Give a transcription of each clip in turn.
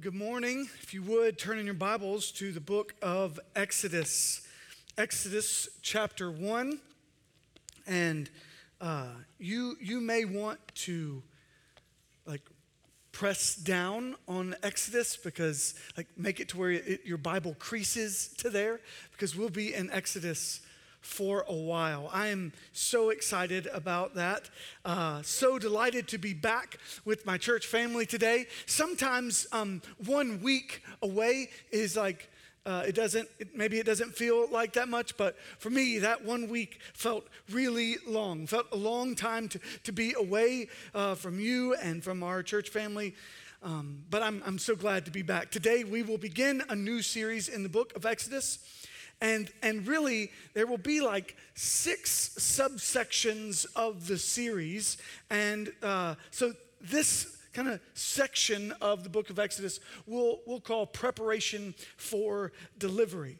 Good morning. If you would, turn in your Bibles to the book of Exodus. Exodus chapter 1. And uh, you, you may want to like press down on Exodus because like make it to where it, your Bible creases to there because we'll be in Exodus for a while. I am so excited about that. Uh, so delighted to be back with my church family today. Sometimes um, one week away is like, uh, it doesn't, it, maybe it doesn't feel like that much, but for me, that one week felt really long, felt a long time to, to be away uh, from you and from our church family. Um, but I'm, I'm so glad to be back. Today, we will begin a new series in the book of Exodus. And, and really, there will be like six subsections of the series. And uh, so this kind of section of the book of Exodus we'll, we'll call preparation for delivery.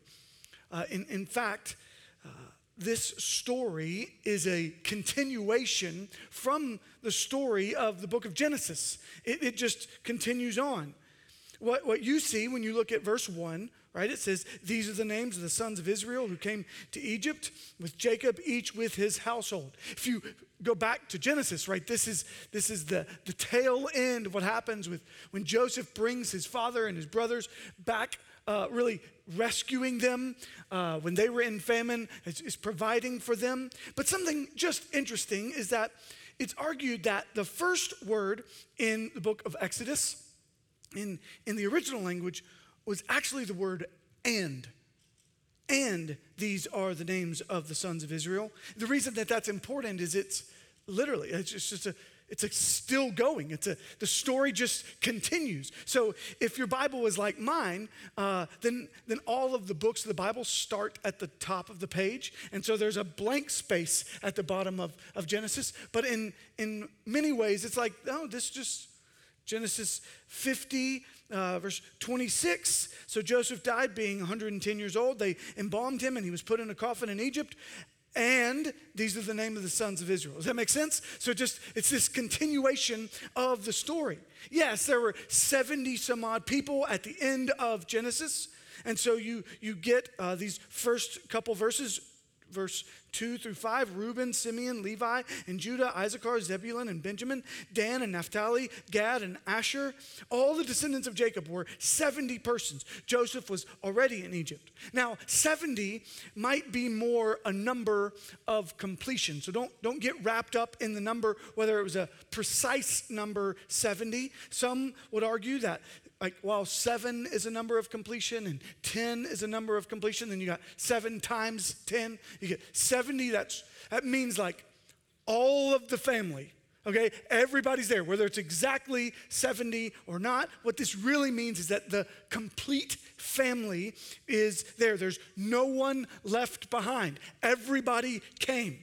Uh, in, in fact, uh, this story is a continuation from the story of the book of Genesis. It, it just continues on. What, what you see when you look at verse 1 right? It says, These are the names of the sons of Israel who came to Egypt with Jacob, each with his household. If you go back to Genesis, right, this is, this is the, the tail end of what happens with when Joseph brings his father and his brothers back, uh, really rescuing them uh, when they were in famine, is, is providing for them. But something just interesting is that it's argued that the first word in the book of Exodus, in, in the original language, was actually the word and. And these are the names of the sons of Israel. The reason that that's important is it's literally, it's just, it's a, it's a still going. It's a, the story just continues. So if your Bible is like mine, uh, then, then all of the books of the Bible start at the top of the page. And so there's a blank space at the bottom of, of Genesis. But in, in many ways, it's like, oh, this just, Genesis 50 uh, verse 26. So Joseph died being 110 years old. They embalmed him and he was put in a coffin in Egypt. And these are the name of the sons of Israel. Does that make sense? So just it's this continuation of the story. Yes, there were 70 some odd people at the end of Genesis. And so you you get uh, these first couple verses verse 2 through 5 Reuben, Simeon, Levi, and Judah, Issachar, Zebulun, and Benjamin, Dan and Naphtali, Gad and Asher. All the descendants of Jacob were 70 persons. Joseph was already in Egypt. Now, 70 might be more a number of completion. So don't, don't get wrapped up in the number, whether it was a precise number 70. Some would argue that like while seven is a number of completion and 10 is a number of completion, then you got seven times 10, you get 70. That's, that means like all of the family, okay? Everybody's there, whether it's exactly 70 or not. What this really means is that the complete family is there. There's no one left behind. Everybody came.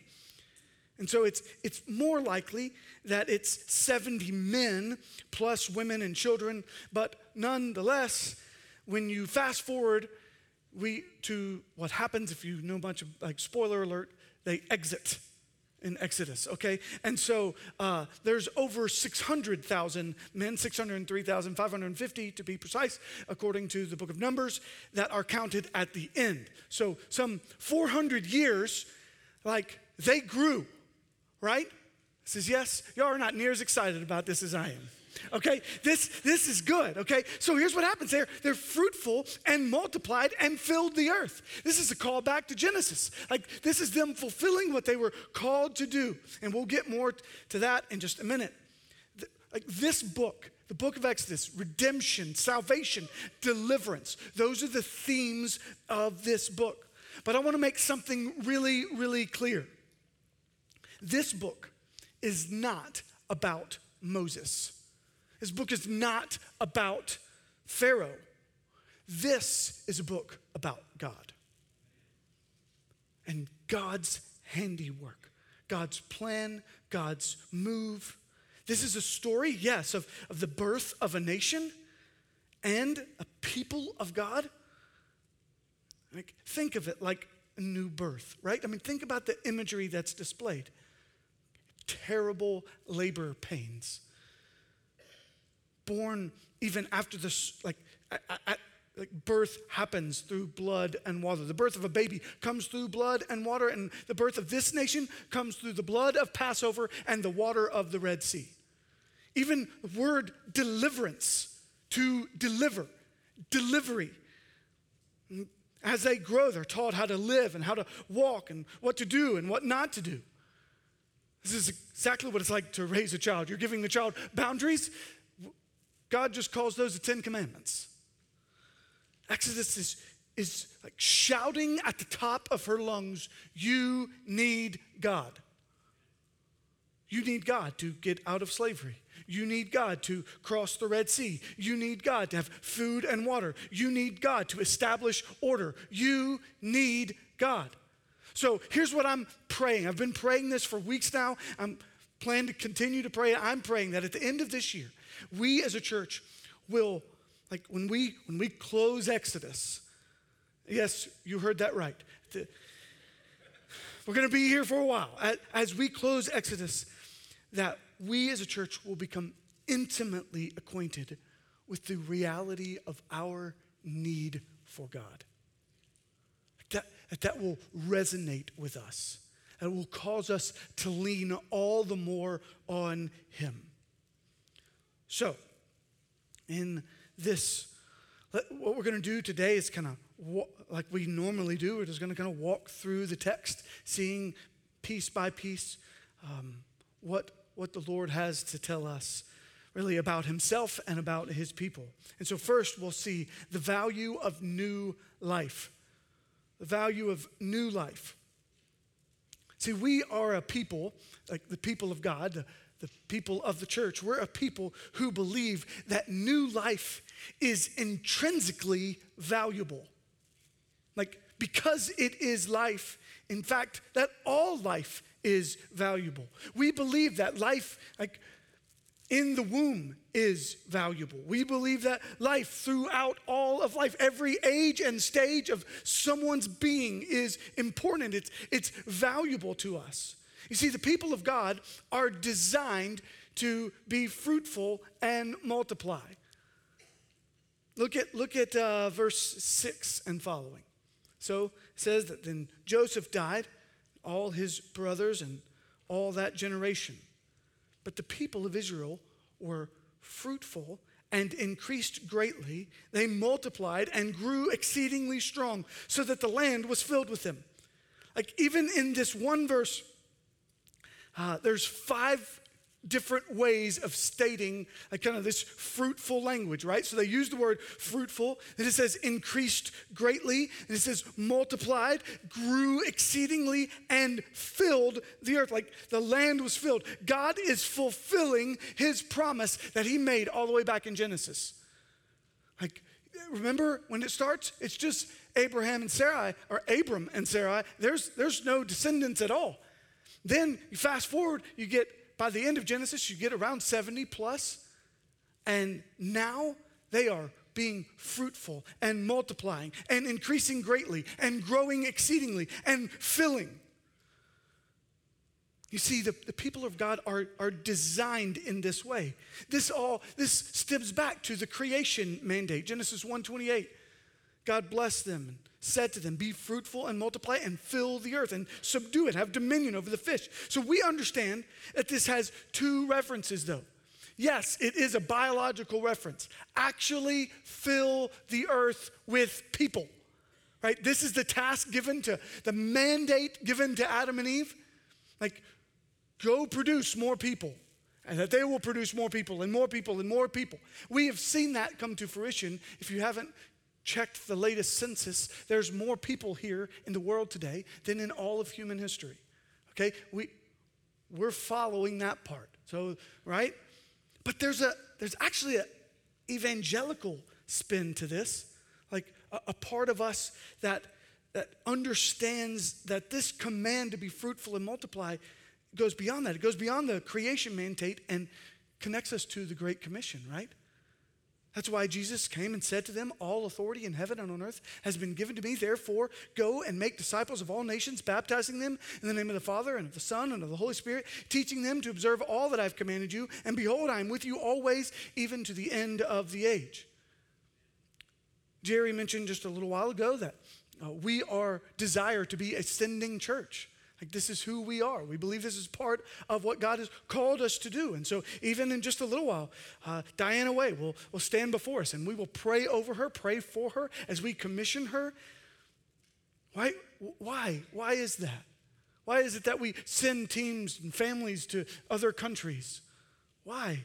And so it's, it's more likely that it's 70 men plus women and children, but nonetheless, when you fast forward we, to what happens if you know of, like, spoiler alert, they exit in Exodus, okay? And so uh, there's over 600,000 men, 603,550 to be precise, according to the book of Numbers, that are counted at the end. So some 400 years, like, they grew right? says, Yes, y'all are not near as excited about this as I am. Okay, this, this is good. Okay, so here's what happens they're, they're fruitful and multiplied and filled the earth. This is a call back to Genesis. Like, this is them fulfilling what they were called to do. And we'll get more to that in just a minute. Like, this book, the book of Exodus, redemption, salvation, deliverance, those are the themes of this book. But I want to make something really, really clear. This book is not about Moses. This book is not about Pharaoh. This is a book about God and God's handiwork, God's plan, God's move. This is a story, yes, of, of the birth of a nation and a people of God. Like, think of it like a new birth, right? I mean, think about the imagery that's displayed terrible labor pains, born even after this, like, at, like birth happens through blood and water. The birth of a baby comes through blood and water, and the birth of this nation comes through the blood of Passover and the water of the Red Sea. Even the word deliverance, to deliver, delivery. As they grow, they're taught how to live and how to walk and what to do and what not to do. This is exactly what it's like to raise a child. You're giving the child boundaries. God just calls those the Ten Commandments. Exodus is, is like shouting at the top of her lungs, You need God. You need God to get out of slavery. You need God to cross the Red Sea. You need God to have food and water. You need God to establish order. You need God. So here's what I'm praying. I've been praying this for weeks now. I'm planning to continue to pray. I'm praying that at the end of this year, we as a church will, like when we when we close Exodus, yes, you heard that right. The, we're going to be here for a while. As we close Exodus, that we as a church will become intimately acquainted with the reality of our need for God. That, that, that will resonate with us. That will cause us to lean all the more on Him. So, in this, what we're going to do today is kind of like we normally do. We're just going to kind of walk through the text, seeing piece by piece um, what what the Lord has to tell us really about himself and about his people. And so, first, we'll see the value of new life. The value of new life. See, we are a people, like the people of God, the, the people of the church, we're a people who believe that new life is intrinsically valuable. Like, because it is life, in fact, that all life is valuable. We believe that life, like in the womb, is valuable. We believe that life throughout all of life, every age and stage of someone's being is important. It's, it's valuable to us. You see, the people of God are designed to be fruitful and multiply. Look at, look at uh, verse 6 and following. So it says that then Joseph died all his brothers and all that generation. But the people of Israel were fruitful and increased greatly. They multiplied and grew exceedingly strong, so that the land was filled with them. Like, even in this one verse, uh, there's five different ways of stating like kind of this fruitful language, right? So they use the word fruitful, and it says increased greatly, and it says multiplied, grew exceedingly, and filled the earth. Like the land was filled. God is fulfilling his promise that he made all the way back in Genesis. Like, remember when it starts? It's just Abraham and Sarai, or Abram and Sarai. There's, there's no descendants at all. Then you fast forward, you get by the end of Genesis, you get around 70 plus, and now they are being fruitful and multiplying and increasing greatly and growing exceedingly and filling. You see, the, the people of God are, are designed in this way. This all this stems back to the creation mandate, Genesis 1:28. God blessed them said to them, Be fruitful and multiply and fill the earth and subdue it, have dominion over the fish. So we understand that this has two references, though. Yes, it is a biological reference. Actually, fill the earth with people, right? This is the task given to, the mandate given to Adam and Eve. Like, go produce more people and that they will produce more people and more people and more people. We have seen that come to fruition. If you haven't checked the latest census, there's more people here in the world today than in all of human history. Okay? We we're following that part. So, right? But there's a there's actually a evangelical spin to this. Like a, a part of us that that understands that this command to be fruitful and multiply goes beyond that. It goes beyond the creation mandate and connects us to the Great Commission, right? That's why Jesus came and said to them, All authority in heaven and on earth has been given to me. Therefore, go and make disciples of all nations, baptizing them in the name of the Father and of the Son and of the Holy Spirit, teaching them to observe all that I've commanded you. And behold, I am with you always, even to the end of the age. Jerry mentioned just a little while ago that uh, we are desire to be a sending church. Like, this is who we are. We believe this is part of what God has called us to do. And so, even in just a little while, uh, Diana Way will, will stand before us and we will pray over her, pray for her as we commission her. Why? Why? Why is that? Why is it that we send teams and families to other countries? Why?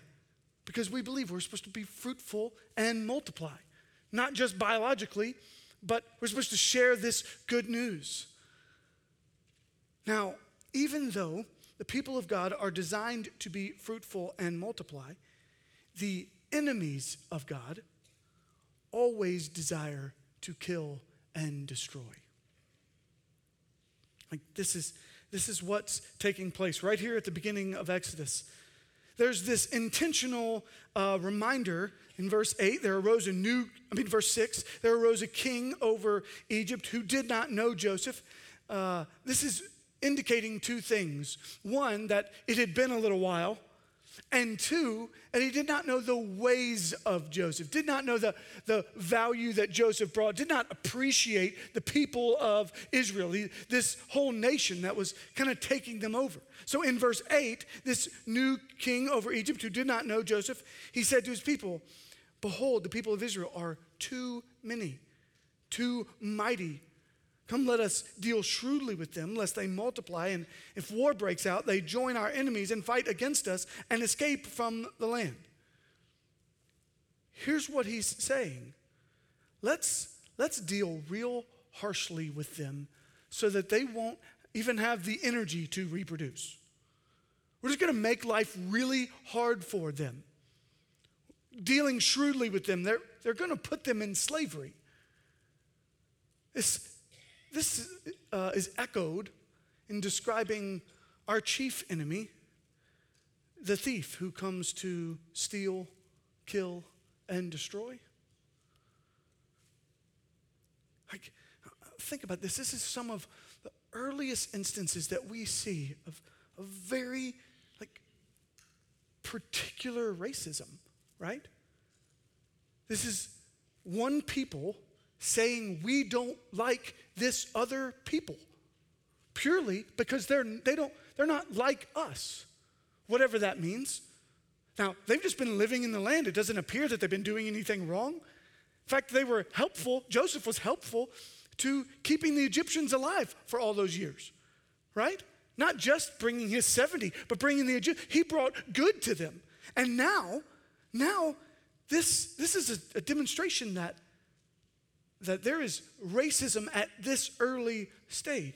Because we believe we're supposed to be fruitful and multiply, not just biologically, but we're supposed to share this good news. Now, even though the people of God are designed to be fruitful and multiply, the enemies of God always desire to kill and destroy. Like this is this is what's taking place right here at the beginning of Exodus. There's this intentional uh, reminder in verse 8 there arose a new, I mean, verse 6, there arose a king over Egypt who did not know Joseph. Uh, this is indicating two things. One, that it had been a little while, and two, that he did not know the ways of Joseph, did not know the, the value that Joseph brought, did not appreciate the people of Israel, he, this whole nation that was kind of taking them over. So in verse 8, this new king over Egypt who did not know Joseph, he said to his people, Behold, the people of Israel are too many, too mighty Come, let us deal shrewdly with them, lest they multiply. And if war breaks out, they join our enemies and fight against us and escape from the land. Here's what he's saying let's, let's deal real harshly with them so that they won't even have the energy to reproduce. We're just going to make life really hard for them. Dealing shrewdly with them, they're, they're going to put them in slavery. It's, this uh, is echoed in describing our chief enemy, the thief who comes to steal, kill, and destroy. Like, think about this. This is some of the earliest instances that we see of, a very like particular racism, right? This is one people saying we don't like this other people purely because they're, they don't, they're not like us, whatever that means. Now, they've just been living in the land. It doesn't appear that they've been doing anything wrong. In fact, they were helpful. Joseph was helpful to keeping the Egyptians alive for all those years, right? Not just bringing his 70, but bringing the Egyptians. He brought good to them. And now, now, this, this is a, a demonstration that that there is racism at this early stage.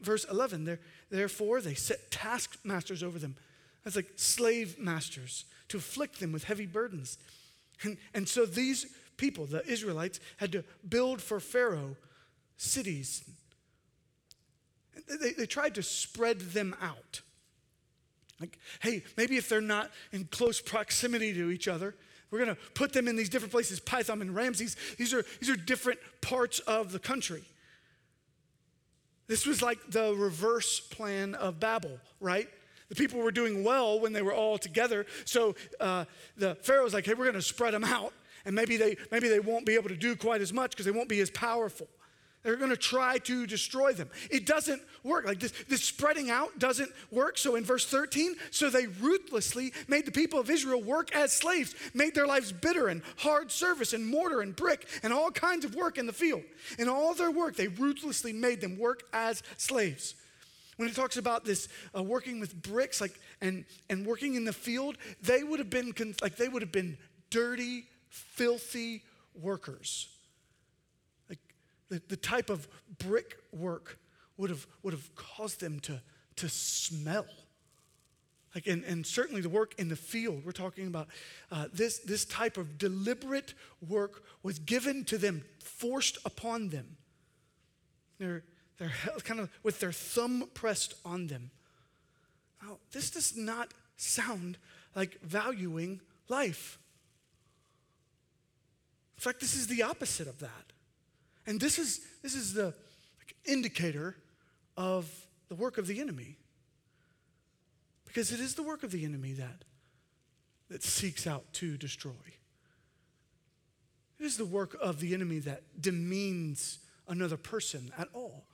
Verse 11, therefore they set taskmasters over them. That's like slave masters to afflict them with heavy burdens. And, and so these people, the Israelites, had to build for Pharaoh cities. They, they tried to spread them out. Like, hey, maybe if they're not in close proximity to each other, we're going to put them in these different places Pithom and Ramses. These are, these are different parts of the country. This was like the reverse plan of Babel, right? The people were doing well when they were all together. So uh, the Pharaoh's like, hey, we're going to spread them out. And maybe they, maybe they won't be able to do quite as much because they won't be as powerful. They're going to try to destroy them. It doesn't work. Like this, this spreading out doesn't work. So in verse 13, so they ruthlessly made the people of Israel work as slaves, made their lives bitter and hard service and mortar and brick and all kinds of work in the field. In all their work, they ruthlessly made them work as slaves. When it talks about this uh, working with bricks, like and and working in the field, they would have been like they would have been dirty, filthy workers the, the type of brickwork would have, would have caused them to, to smell. Like, and, and certainly the work in the field, we're talking about uh, this, this type of deliberate work was given to them, forced upon them. They're, they're kind of with their thumb pressed on them. Now, this does not sound like valuing life. In fact, this is the opposite of that. And this is, this is the indicator of the work of the enemy. Because it is the work of the enemy that, that seeks out to destroy. It is the work of the enemy that demeans another person at all.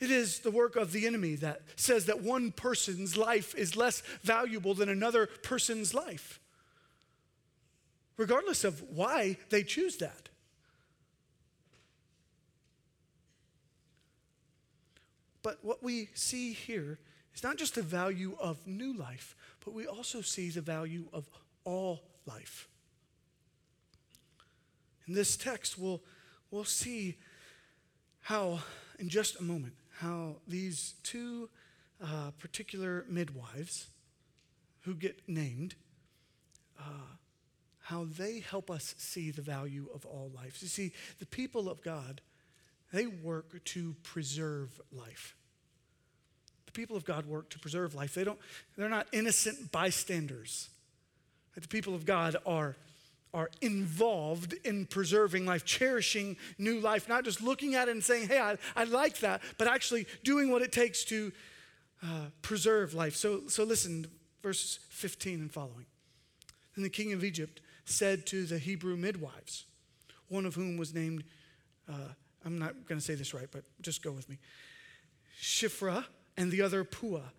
It is the work of the enemy that says that one person's life is less valuable than another person's life, regardless of why they choose that. But what we see here is not just the value of new life, but we also see the value of all life. In this text, we'll, we'll see how, in just a moment, how these two uh, particular midwives who get named, uh, how they help us see the value of all life. You see, the people of God, they work to preserve life. People of God work to preserve life. They don't, they're not innocent bystanders. The people of God are are involved in preserving life, cherishing new life, not just looking at it and saying, hey, I, I like that, but actually doing what it takes to uh, preserve life. So, so listen, verses 15 and following. Then the king of Egypt said to the Hebrew midwives, one of whom was named, uh, I'm not going to say this right, but just go with me, Shiphrah, and the other Puah.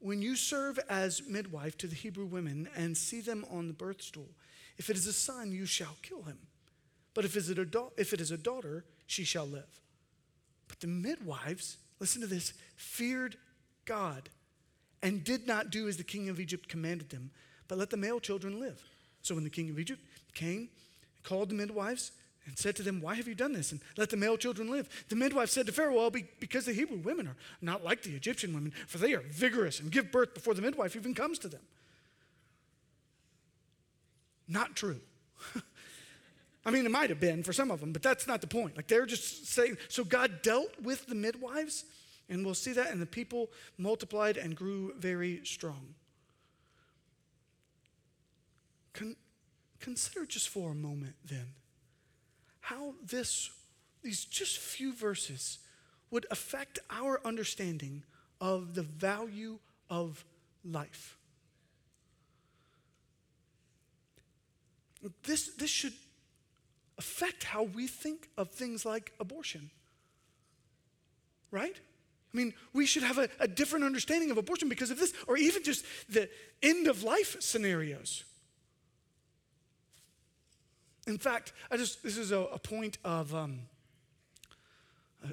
When you serve as midwife to the Hebrew women and see them on the birth stool, if it is a son, you shall kill him. But if, if it is a daughter, she shall live. But the midwives, listen to this, feared God and did not do as the king of Egypt commanded them, but let the male children live. So when the king of Egypt came, called the midwives, and said to them, Why have you done this? And let the male children live. The midwife said to Pharaoh, Well, because the Hebrew women are not like the Egyptian women, for they are vigorous and give birth before the midwife even comes to them. Not true. I mean, it might have been for some of them, but that's not the point. Like they're just saying, so God dealt with the midwives, and we'll see that, and the people multiplied and grew very strong. Con- consider just for a moment then how this, these just few verses would affect our understanding of the value of life. This, this should affect how we think of things like abortion. Right? I mean, we should have a, a, different understanding of abortion because of this, or even just the end of life scenarios. In fact, I just, this is a, a point of um,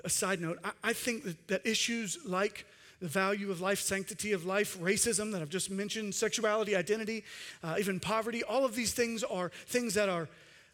a side note. I, I think that, that issues like the value of life, sanctity of life, racism that I've just mentioned, sexuality, identity, uh, even poverty. All of these things are things that are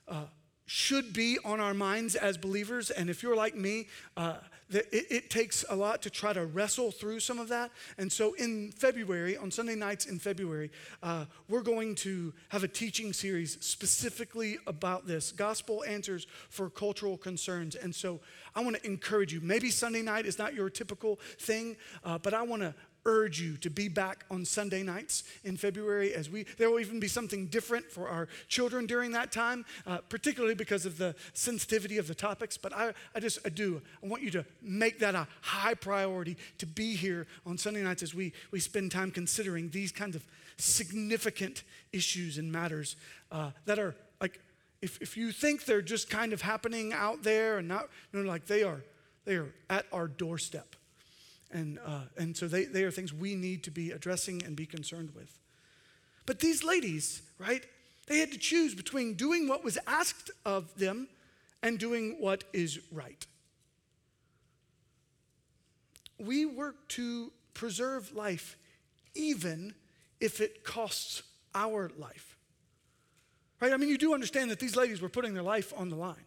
uh, should be on our minds as believers. And if you're like me, uh, it, it, takes a lot to try to wrestle through some of that. And so in February, on Sunday nights in February, uh, we're going to have a teaching series specifically about this gospel answers for cultural concerns. And so I want to encourage you. Maybe Sunday night is not your typical thing, uh, but I want to urge you to be back on Sunday nights in February as we, there will even be something different for our children during that time, uh, particularly because of the sensitivity of the topics. But I, I just, I do, I want you to make that a high priority to be here on Sunday nights as we, we spend time considering these kinds of significant issues and matters uh, that are like, if, if you think they're just kind of happening out there and not, know, like they are, they are at our doorstep. And, uh, and so they, they are things we need to be addressing and be concerned with. But these ladies, right, they had to choose between doing what was asked of them and doing what is right. We work to preserve life even if it costs our life. Right? I mean, you do understand that these ladies were putting their life on the line.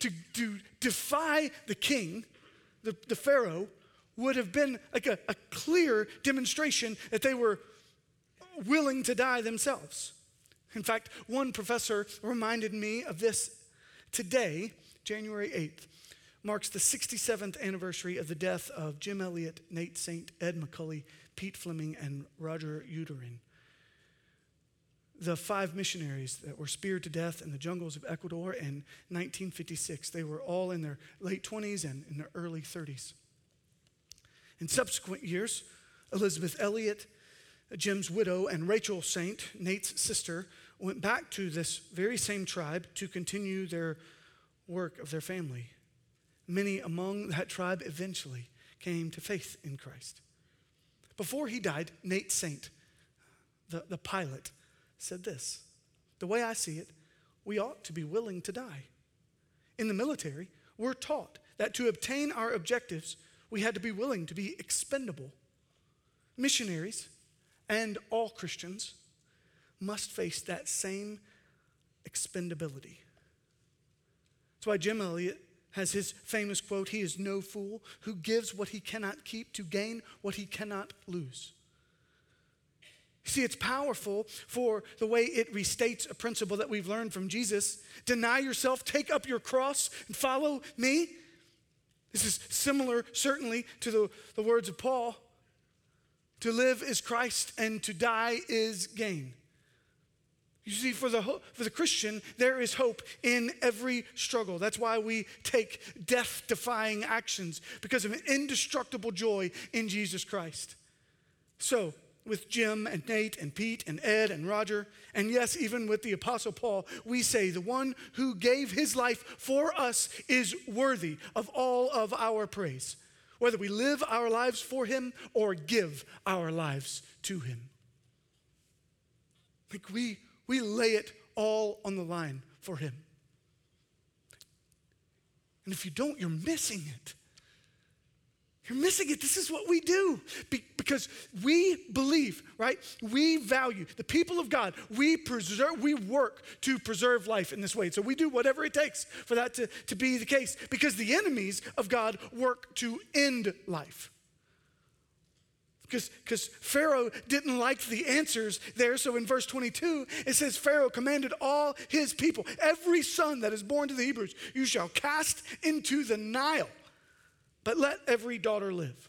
To, to defy the king, the, the Pharaoh, would have been like a, a clear demonstration that they were willing to die themselves. In fact, one professor reminded me of this today, January 8th, marks the 67th anniversary of the death of Jim Elliot, Nate Saint, Ed McCully, Pete Fleming, and Roger Youderian. the five missionaries that were speared to death in the jungles of Ecuador in 1956. They were all in their late 20s and in their early 30s. In subsequent years, Elizabeth Elliot, Jim's widow, and Rachel Saint, Nate's sister, went back to this very same tribe to continue their work of their family. Many among that tribe eventually came to faith in Christ. Before he died, Nate Saint, the, the pilot, said this The way I see it, we ought to be willing to die. In the military, we're taught that to obtain our objectives, we had to be willing to be expendable. Missionaries and all Christians must face that same expendability. That's why Jim Elliot has his famous quote He is no fool who gives what he cannot keep to gain what he cannot lose. See, it's powerful for the way it restates a principle that we've learned from Jesus. Deny yourself, take up your cross, and follow me. This is similar, certainly, to the, the words of Paul. To live is Christ, and to die is gain. You see, for the, for the Christian, there is hope in every struggle. That's why we take death defying actions because of an indestructible joy in Jesus Christ. So, with Jim and Nate and Pete and Ed and Roger, and yes, even with the Apostle Paul, we say the one who gave his life for us is worthy of all of our praise, whether we live our lives for him or give our lives to him. Like we, we lay it all on the line for him. And if you don't, you're missing it. You're missing it. This is what we do Be- because we believe, right? We value the people of God. We preserve, we work to preserve life in this way. So we do whatever it takes for that to, to be the case because the enemies of God work to end life. Because Pharaoh didn't like the answers there. So in verse 22, it says, Pharaoh commanded all his people, every son that is born to the Hebrews, you shall cast into the Nile but let every daughter live.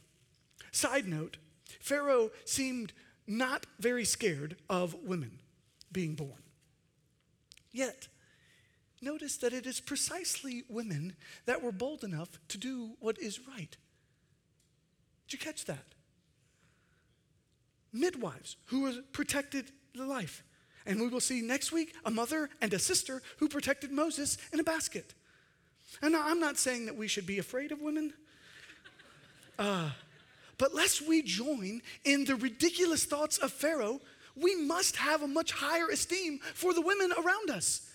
Side note Pharaoh seemed not very scared of women being born. Yet, notice that it is precisely women that were bold enough to do what is right. Did you catch that? Midwives who protected the life. And we will see next week a mother and a sister who protected Moses in a basket. And I'm not saying that we should be afraid of women. Uh, but lest we join in the ridiculous thoughts of Pharaoh, we must have a much higher esteem for the women around us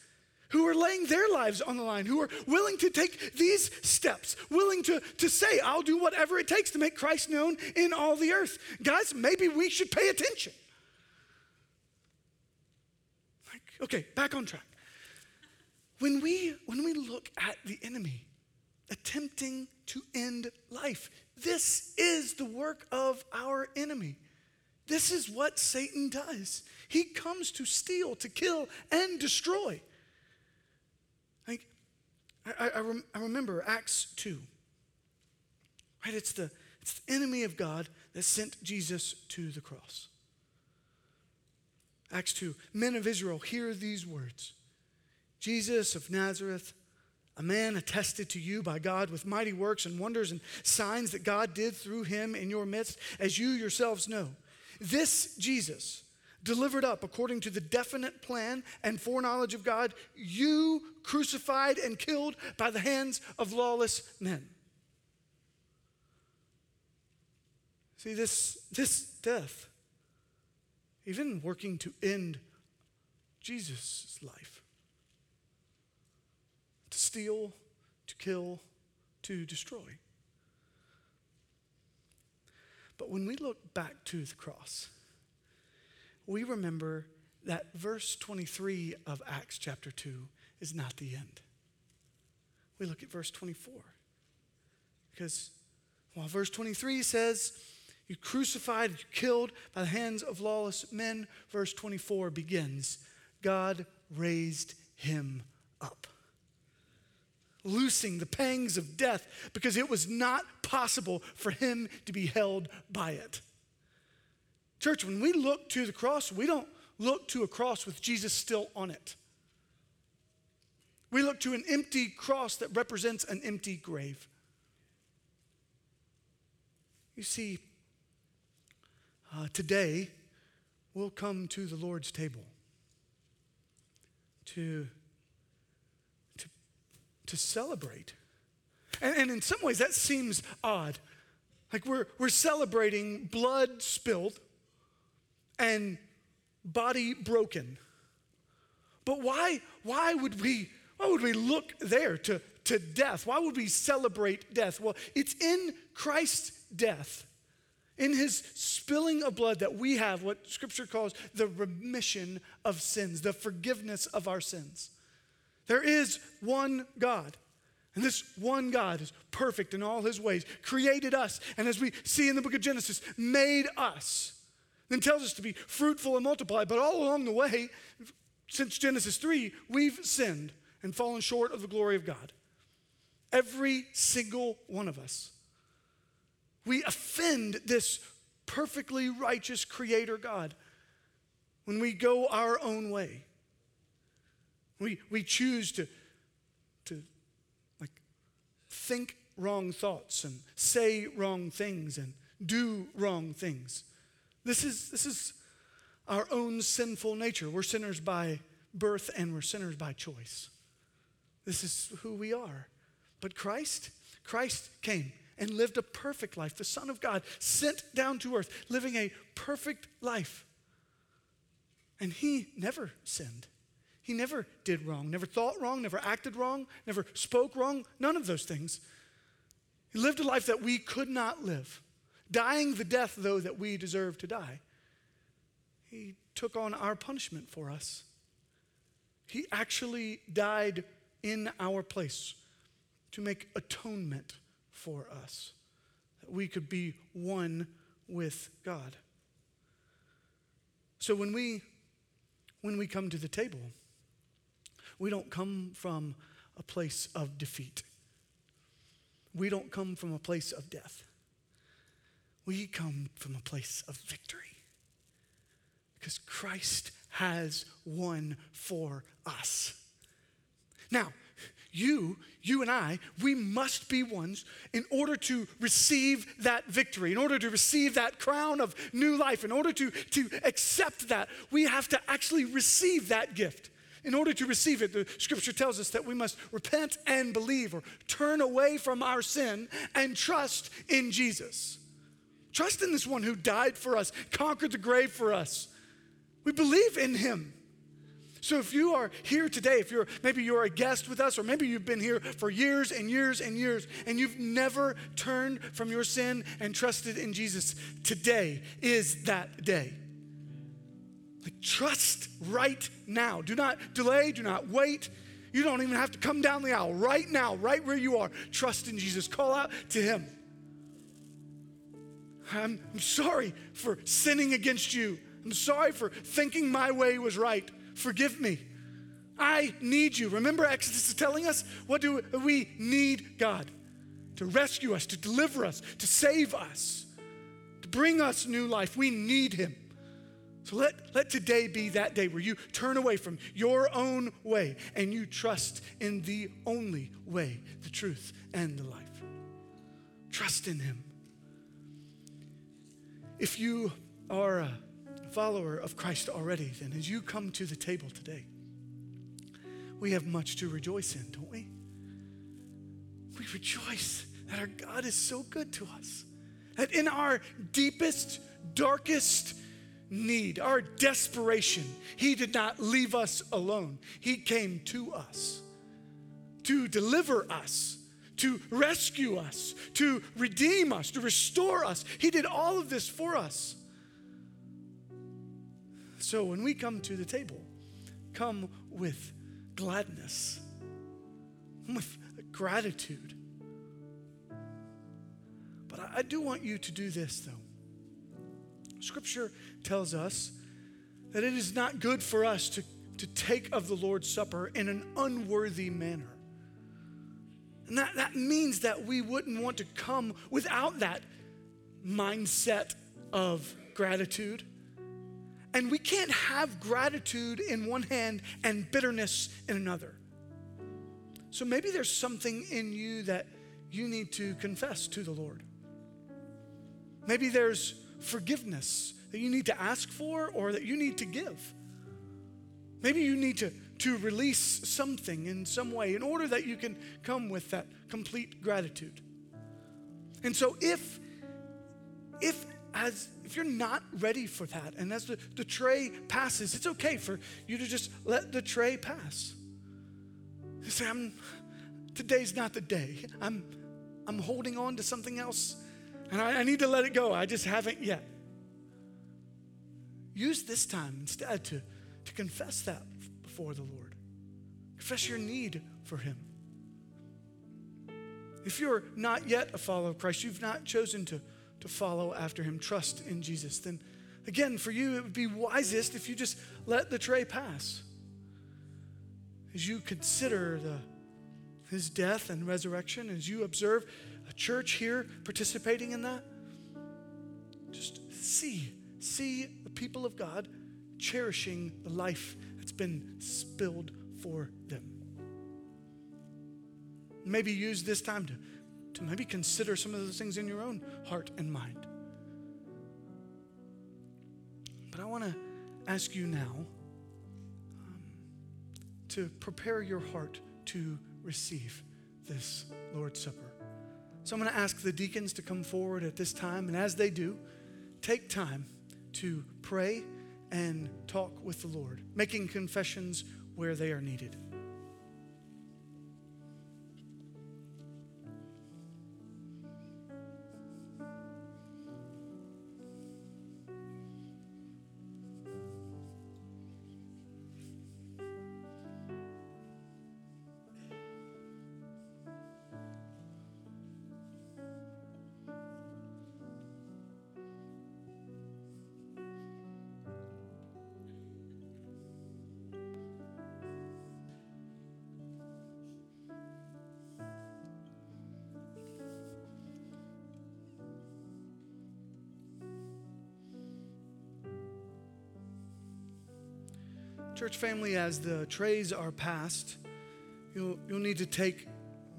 who are laying their lives on the line, who are willing to take these steps, willing to, to say, I'll do whatever it takes to make Christ known in all the earth. Guys, maybe we should pay attention. Like, okay, back on track. When we, when we look at the enemy attempting to end life, this is the work of our enemy. This is what Satan does. He comes to steal, to kill, and destroy. Like, I, I, rem, I remember Acts 2. Right? It's the, it's the enemy of God that sent Jesus to the cross. Acts 2. Men of Israel, hear these words Jesus of Nazareth a man attested to you by God with mighty works and wonders and signs that God did through him in your midst, as you yourselves know. This Jesus, delivered up according to the definite plan and foreknowledge of God, you crucified and killed by the hands of lawless men. See, this, this death, even working to end Jesus' life, steal, to kill, to destroy. But when we look back to the cross, we remember that verse 23 of Acts chapter 2 is not the end. We look at verse 24. Because while verse 23 says, You crucified, you killed by the hands of lawless men, verse 24 begins, God raised him up loosing the pangs of death because it was not possible for him to be held by it. Church, when we look to the cross, we don't, look to a cross with Jesus still on it. We look to an empty cross that represents an empty grave. You see, uh, today we'll come to the Lord's table to, to celebrate. And, and in some ways, that seems odd. Like we're, we're celebrating blood spilled and body broken. But why, why would we why would we look there to, to death? Why would we celebrate death? Well, it's in Christ's death, in his spilling of blood, that we have what scripture calls the remission of sins, the forgiveness of our sins. There is one God. And this one God is perfect in all his ways, created us, and as we see in the book of Genesis, made us. Then tells us to be fruitful and multiply. But all along the way, since Genesis 3, we've sinned and fallen short of the glory of God. Every single one of us. We offend this perfectly righteous Creator God when we go our own way. We, we choose to, to like think wrong thoughts and say wrong things and do wrong things. This is, this is our own sinful nature. We're sinners by birth and we're sinners by choice. This is who we are. But Christ, Christ came and lived a perfect life. The Son of God sent down to earth, living a perfect life. And he never sinned. He never did wrong, never thought wrong, never acted wrong, never spoke wrong, none of those things. He lived a life that we could not live, dying the death, though, that we deserve to die. He took on our punishment for us. He actually died in our place to make atonement for us, that we could be one with God. So when we when we come to the table, we don't come from a place of defeat. We don't come from a place of death. We come from a place of victory. Because Christ has won for us. Now, you, you and I, we must be ones in order to receive that victory, in order to receive that crown of new life, in order to, to accept that, we have to actually receive that gift. In order to receive it, the scripture tells us that we must repent and believe or turn away from our sin and trust in Jesus. Trust in this one who died for us, conquered the grave for us. We believe in him. So if you are here today, if you're maybe you're a guest with us, or maybe you've been here for years and years and years, and you've never turned from your sin and trusted in Jesus, today is that day. Trust right now. Do not delay, do not wait. You don't even have to come down the aisle right now, right where you are. Trust in Jesus. Call out to Him. I'm, I'm sorry for sinning against you. I'm sorry for thinking my way was right. Forgive me. I need you. Remember, Exodus is telling us what do we need God to rescue us, to deliver us, to save us, to bring us new life. We need Him. So let, let today be that day where you turn away from your own way and you trust in the only way, the truth, and the life. Trust in Him. If you are a follower of Christ already, then as you come to the table today, we have much to rejoice in, don't we? We rejoice that our God is so good to us. That in our deepest, darkest need, our desperation, He did not leave us alone. He came to us to deliver us, to rescue us, to redeem us, to restore us. He did all of this for us. So when we come to the table, come with gladness, with gratitude. But I do want you to do this, though. Scripture tells us that it is not good for us to, to take of the Lord's Supper in an unworthy manner. And that, that means that we wouldn't want to come without that mindset of gratitude And we can't have gratitude in one hand and bitterness in another. So maybe there's something in you that you need to confess to the Lord. Maybe there's forgiveness that you need to ask for or that you need to give. Maybe you need to, to release something in some way in order that you can come with that complete gratitude. And so if if as if you're not ready for that and as the, the tray passes, it's okay for you to just let the tray pass. You say, I'm today's not the day. I'm I'm holding on to something else and I, I need to let it go. I just haven't yet. Use this time instead to, to confess that before the Lord. Confess your need for Him. If you're not yet a follower of Christ, you've not chosen to, to follow after Him, trust in Jesus, then again, for you, it would be wisest if you just let the tray pass. As you consider the, His death and resurrection, as you observe a church here participating in that, just see, see the people of God cherishing the life that's been spilled for them. Maybe use this time to, to maybe consider some of those things in your own heart and mind. But I want to ask you now um, to prepare your heart to receive this Lord's Supper. So I'm going to ask the deacons to come forward at this time, and as they do, take time to pray and talk with the Lord, making confessions where they are needed. Church family, as the trays are passed, you'll, you'll need to take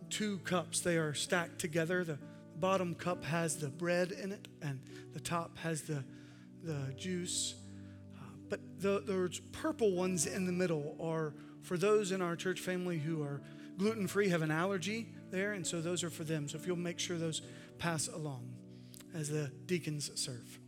two cups. They are stacked together. The bottom cup has the bread in it, and the top has the, the juice. Uh, but the, those purple ones in the middle are for those in our church family who are gluten free, have an allergy there, and so those are for them. So if you'll make sure those pass along as the deacons serve.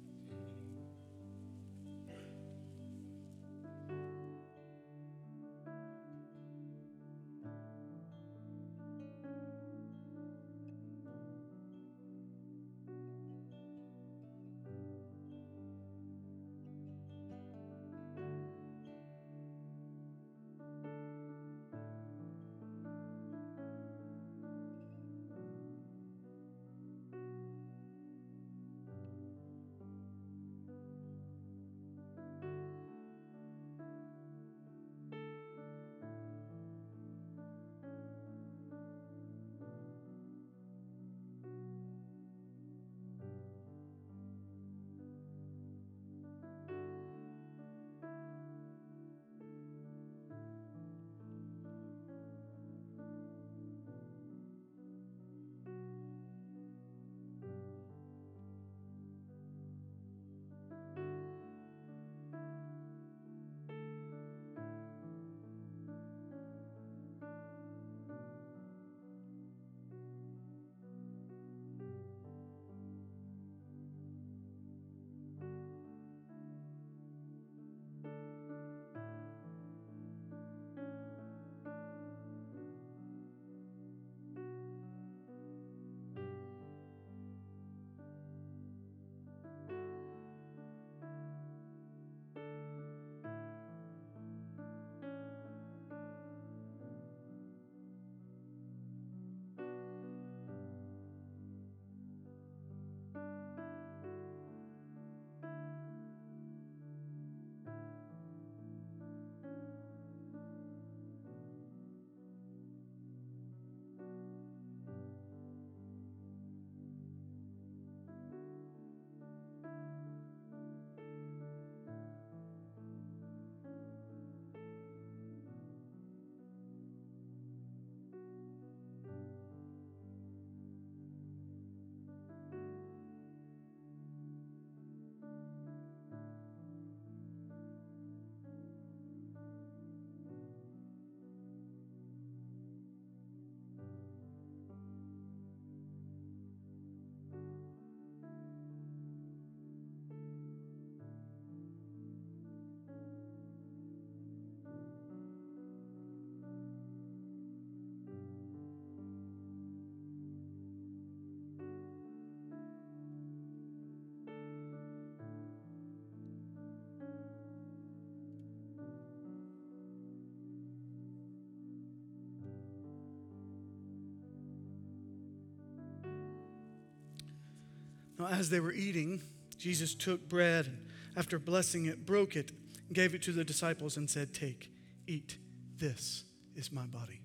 Now, as they were eating, Jesus took bread and, after blessing it, broke it, gave it to the disciples, and said, Take, eat, this is my body.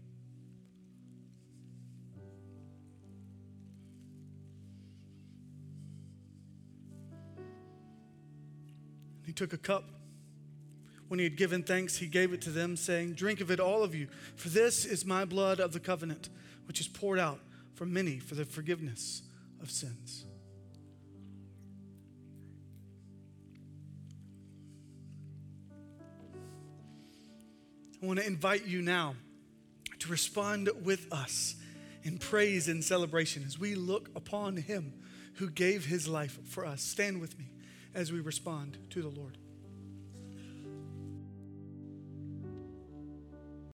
He took a cup. When he had given thanks, he gave it to them, saying, Drink of it, all of you, for this is my blood of the covenant, which is poured out for many for the forgiveness of sins. I want to invite you now to respond with us in praise and celebration as we look upon him who gave his life for us. Stand with me as we respond to the Lord.